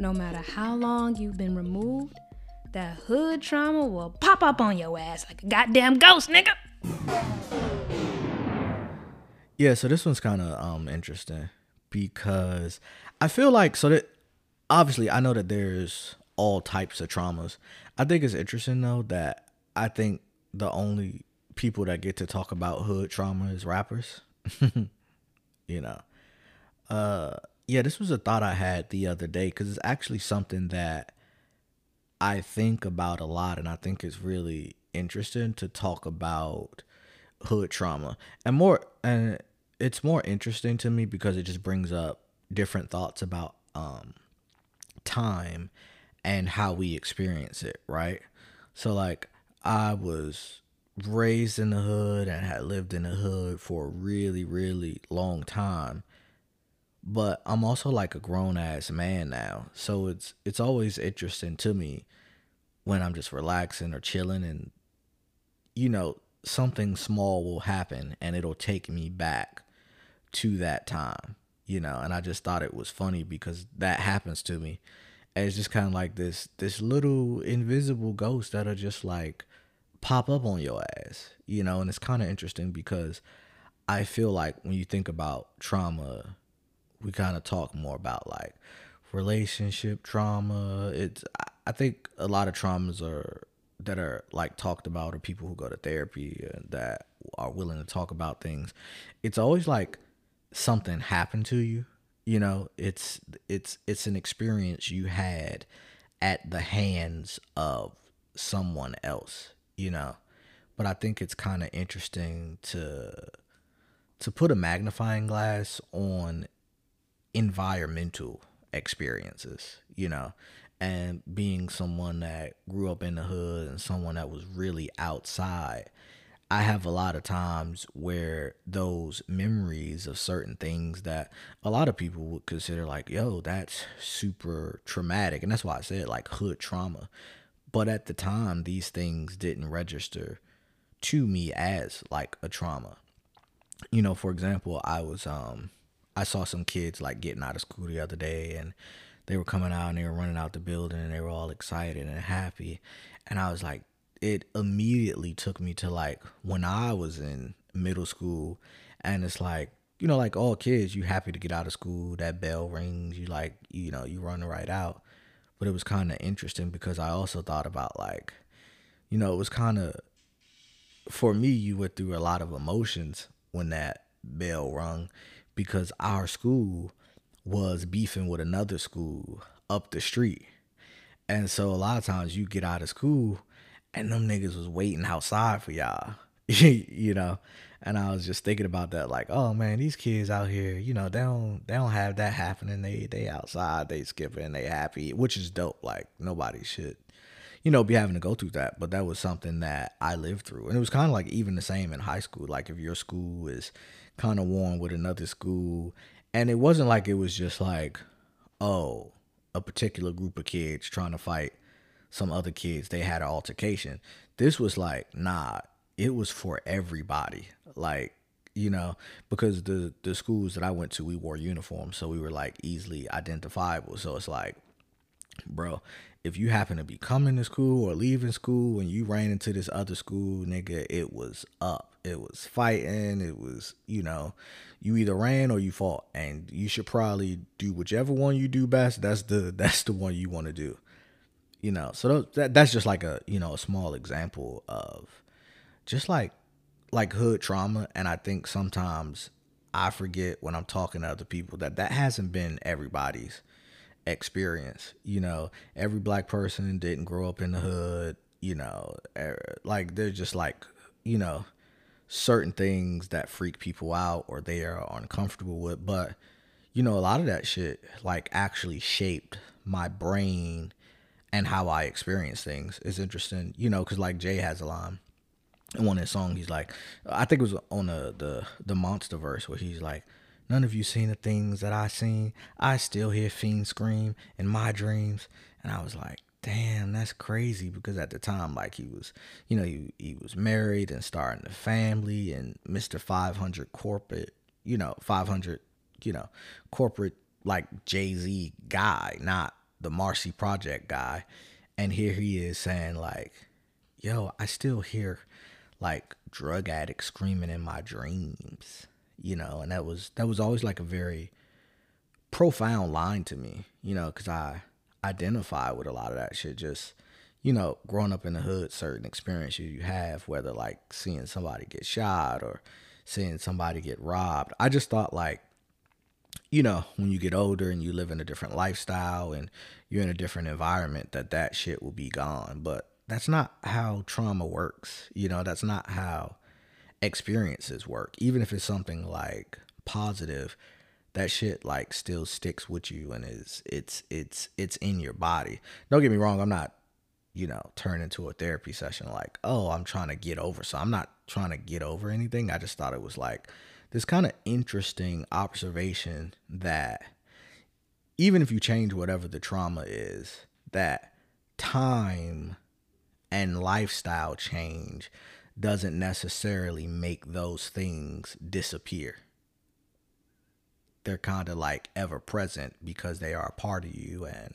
no matter how long you've been removed, that hood trauma will pop up on your ass like a goddamn ghost, nigga. Yeah, so this one's kind of um interesting because I feel like so that obviously I know that there's all types of traumas. I think it's interesting though that I think the only people that get to talk about hood trauma is rappers. you know. Uh yeah, this was a thought I had the other day cuz it's actually something that I think about a lot and I think it's really interesting to talk about hood trauma. And more and it's more interesting to me because it just brings up different thoughts about um time and how we experience it, right? So like I was raised in the hood and had lived in the hood for a really really long time. But I'm also like a grown ass man now. So it's it's always interesting to me when I'm just relaxing or chilling and you know something small will happen and it'll take me back to that time, you know, and I just thought it was funny because that happens to me. And it's just kind of like this this little invisible ghost that'll just like pop up on your ass, you know, and it's kind of interesting because I feel like when you think about trauma, we kind of talk more about like relationship trauma. It's I think a lot of traumas are that are like talked about are people who go to therapy that are willing to talk about things. It's always like something happened to you you know it's it's it's an experience you had at the hands of someone else you know but i think it's kind of interesting to to put a magnifying glass on environmental experiences you know and being someone that grew up in the hood and someone that was really outside I have a lot of times where those memories of certain things that a lot of people would consider like, yo, that's super traumatic. And that's why I said like hood trauma. But at the time, these things didn't register to me as like a trauma. You know, for example, I was, um, I saw some kids like getting out of school the other day and they were coming out and they were running out the building and they were all excited and happy. And I was like, it immediately took me to like when I was in middle school and it's like you know like all kids you happy to get out of school that bell rings you like you know you run right out but it was kind of interesting because I also thought about like you know it was kind of for me you went through a lot of emotions when that bell rung because our school was beefing with another school up the street and so a lot of times you get out of school and them niggas was waiting outside for y'all, you know. And I was just thinking about that, like, oh man, these kids out here, you know, they don't they don't have that happening. They they outside, they skipping, they happy, which is dope. Like nobody should, you know, be having to go through that. But that was something that I lived through, and it was kind of like even the same in high school. Like if your school is kind of warm with another school, and it wasn't like it was just like, oh, a particular group of kids trying to fight some other kids. They had an altercation. This was like nah it was for everybody. Like you know because the the schools that i went to we wore uniforms so we were like easily identifiable. So it's like bro if you happen to be coming to school or leaving school and you ran into this other school nigga it was up it was fighting it was you know you either ran or you fought. And you should probably do whichever one you do best. That's the that's the one you want to do you know. So that that's just like a you know a small example of just like like hood trauma. And i think sometimes i forget when i'm talking to other people that that hasn't been everybody's experience you know. Every black person didn't grow up in the hood you know. Er, like they're just like you know certain things that freak people out or they are uncomfortable with but you know a lot of that shit like actually shaped my brain and how I experience things is interesting. You know, because like Jay has a line in one of his songs. He's like, I think it was on the the the monster verse where he's like, "None of you seen the things that I seen. I still hear fiends scream in my dreams." And I was like, damn, that's crazy because at the time, like he was, you know, he he was married and starting a family and Five Hundred corporate, you know, five hundred, you know, corporate like Jay Z guy, not the Marcy Project guy, and here he is saying like, "Yo, I still hear like drug addicts screaming in my dreams," you know, and that was that was always like a very profound line to me, you know, because I identify with a lot of that shit. Just you know, growing up in the hood, certain experiences you have, whether like seeing somebody get shot or seeing somebody get robbed. I just thought like you know, when you get older and you live in a different lifestyle and you're in a different environment, that that shit will be gone. But that's not how trauma works. You know, that's not how experiences work. Even if it's something like positive, that shit like still sticks with you and is it's it's it's in your body. Don't get me wrong, I'm not you know, turn into a therapy session like, "Oh, I'm trying to get over." So I'm not trying to get over anything. I just thought it was like this kind of interesting observation that even if you change whatever the trauma is, that time and lifestyle change doesn't necessarily make those things disappear. They're kind of like ever present because they are a part of you and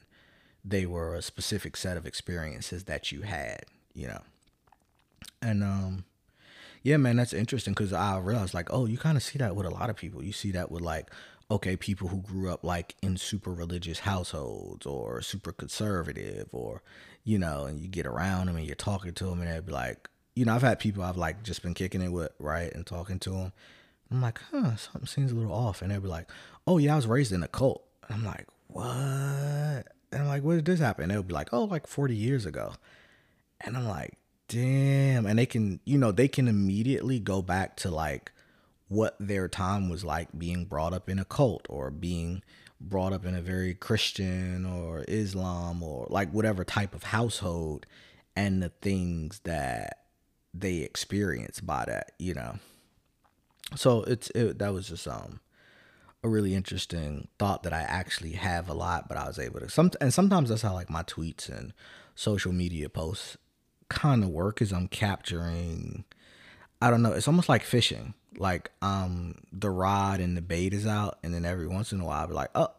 they were a specific set of experiences that you had, you know. And um yeah, man, that's interesting because I realized like, oh, you kind of see that with a lot of people. You see that with like, okay, people who grew up like in super religious households or super conservative, or you know, and you get around them and you're talking to them, and they'd be like, you know, I've had people I've like just been kicking it with, right, and talking to them. I'm like, huh, something seems a little off, and they'd be like, oh yeah, I was raised in a cult. And I'm like, what? And I'm like, when did this happen? They'll be like, oh, like 40 years ago. And I'm like, damn and they can you know they can immediately go back to like what their time was like being brought up in a cult or being brought up in a very christian or islam or like whatever type of household and the things that they experience by that you know so it's it, that was just um a really interesting thought that i actually have a lot but i was able to some and sometimes that's how like my tweets and social media posts kind of work is I'm capturing I don't know, it's almost like fishing. Like um the rod and the bait is out and then every once in a while I'll be like, "Oh,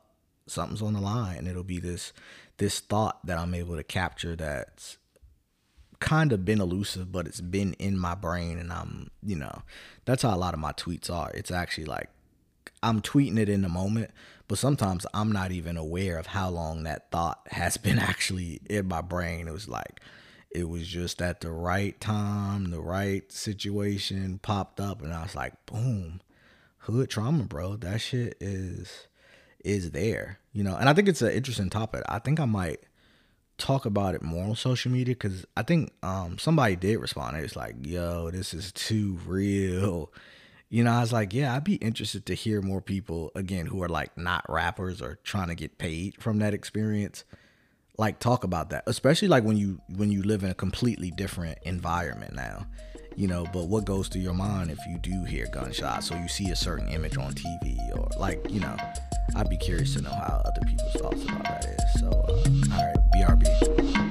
something's on the line." And it'll be this this thought that I'm able to capture that's kind of been elusive, but it's been in my brain and I'm, you know, that's how a lot of my tweets are. It's actually like I'm tweeting it in the moment, but sometimes I'm not even aware of how long that thought has been actually in my brain. It was like it was just at the right time, the right situation popped up, and I was like, boom, hood trauma, bro. That shit is is there, you know. And I think it's an interesting topic. I think I might talk about it more on social media because I think um somebody did respond. It's like, yo, this is too real. You know, I was like, yeah, I'd be interested to hear more people again who are like not rappers or trying to get paid from that experience like talk about that especially like when you when you live in a completely different environment now you know but what goes through your mind if you do hear gunshots or you see a certain image on tv or like you know i'd be curious to know how other people's thoughts about that is. So uh, all right brb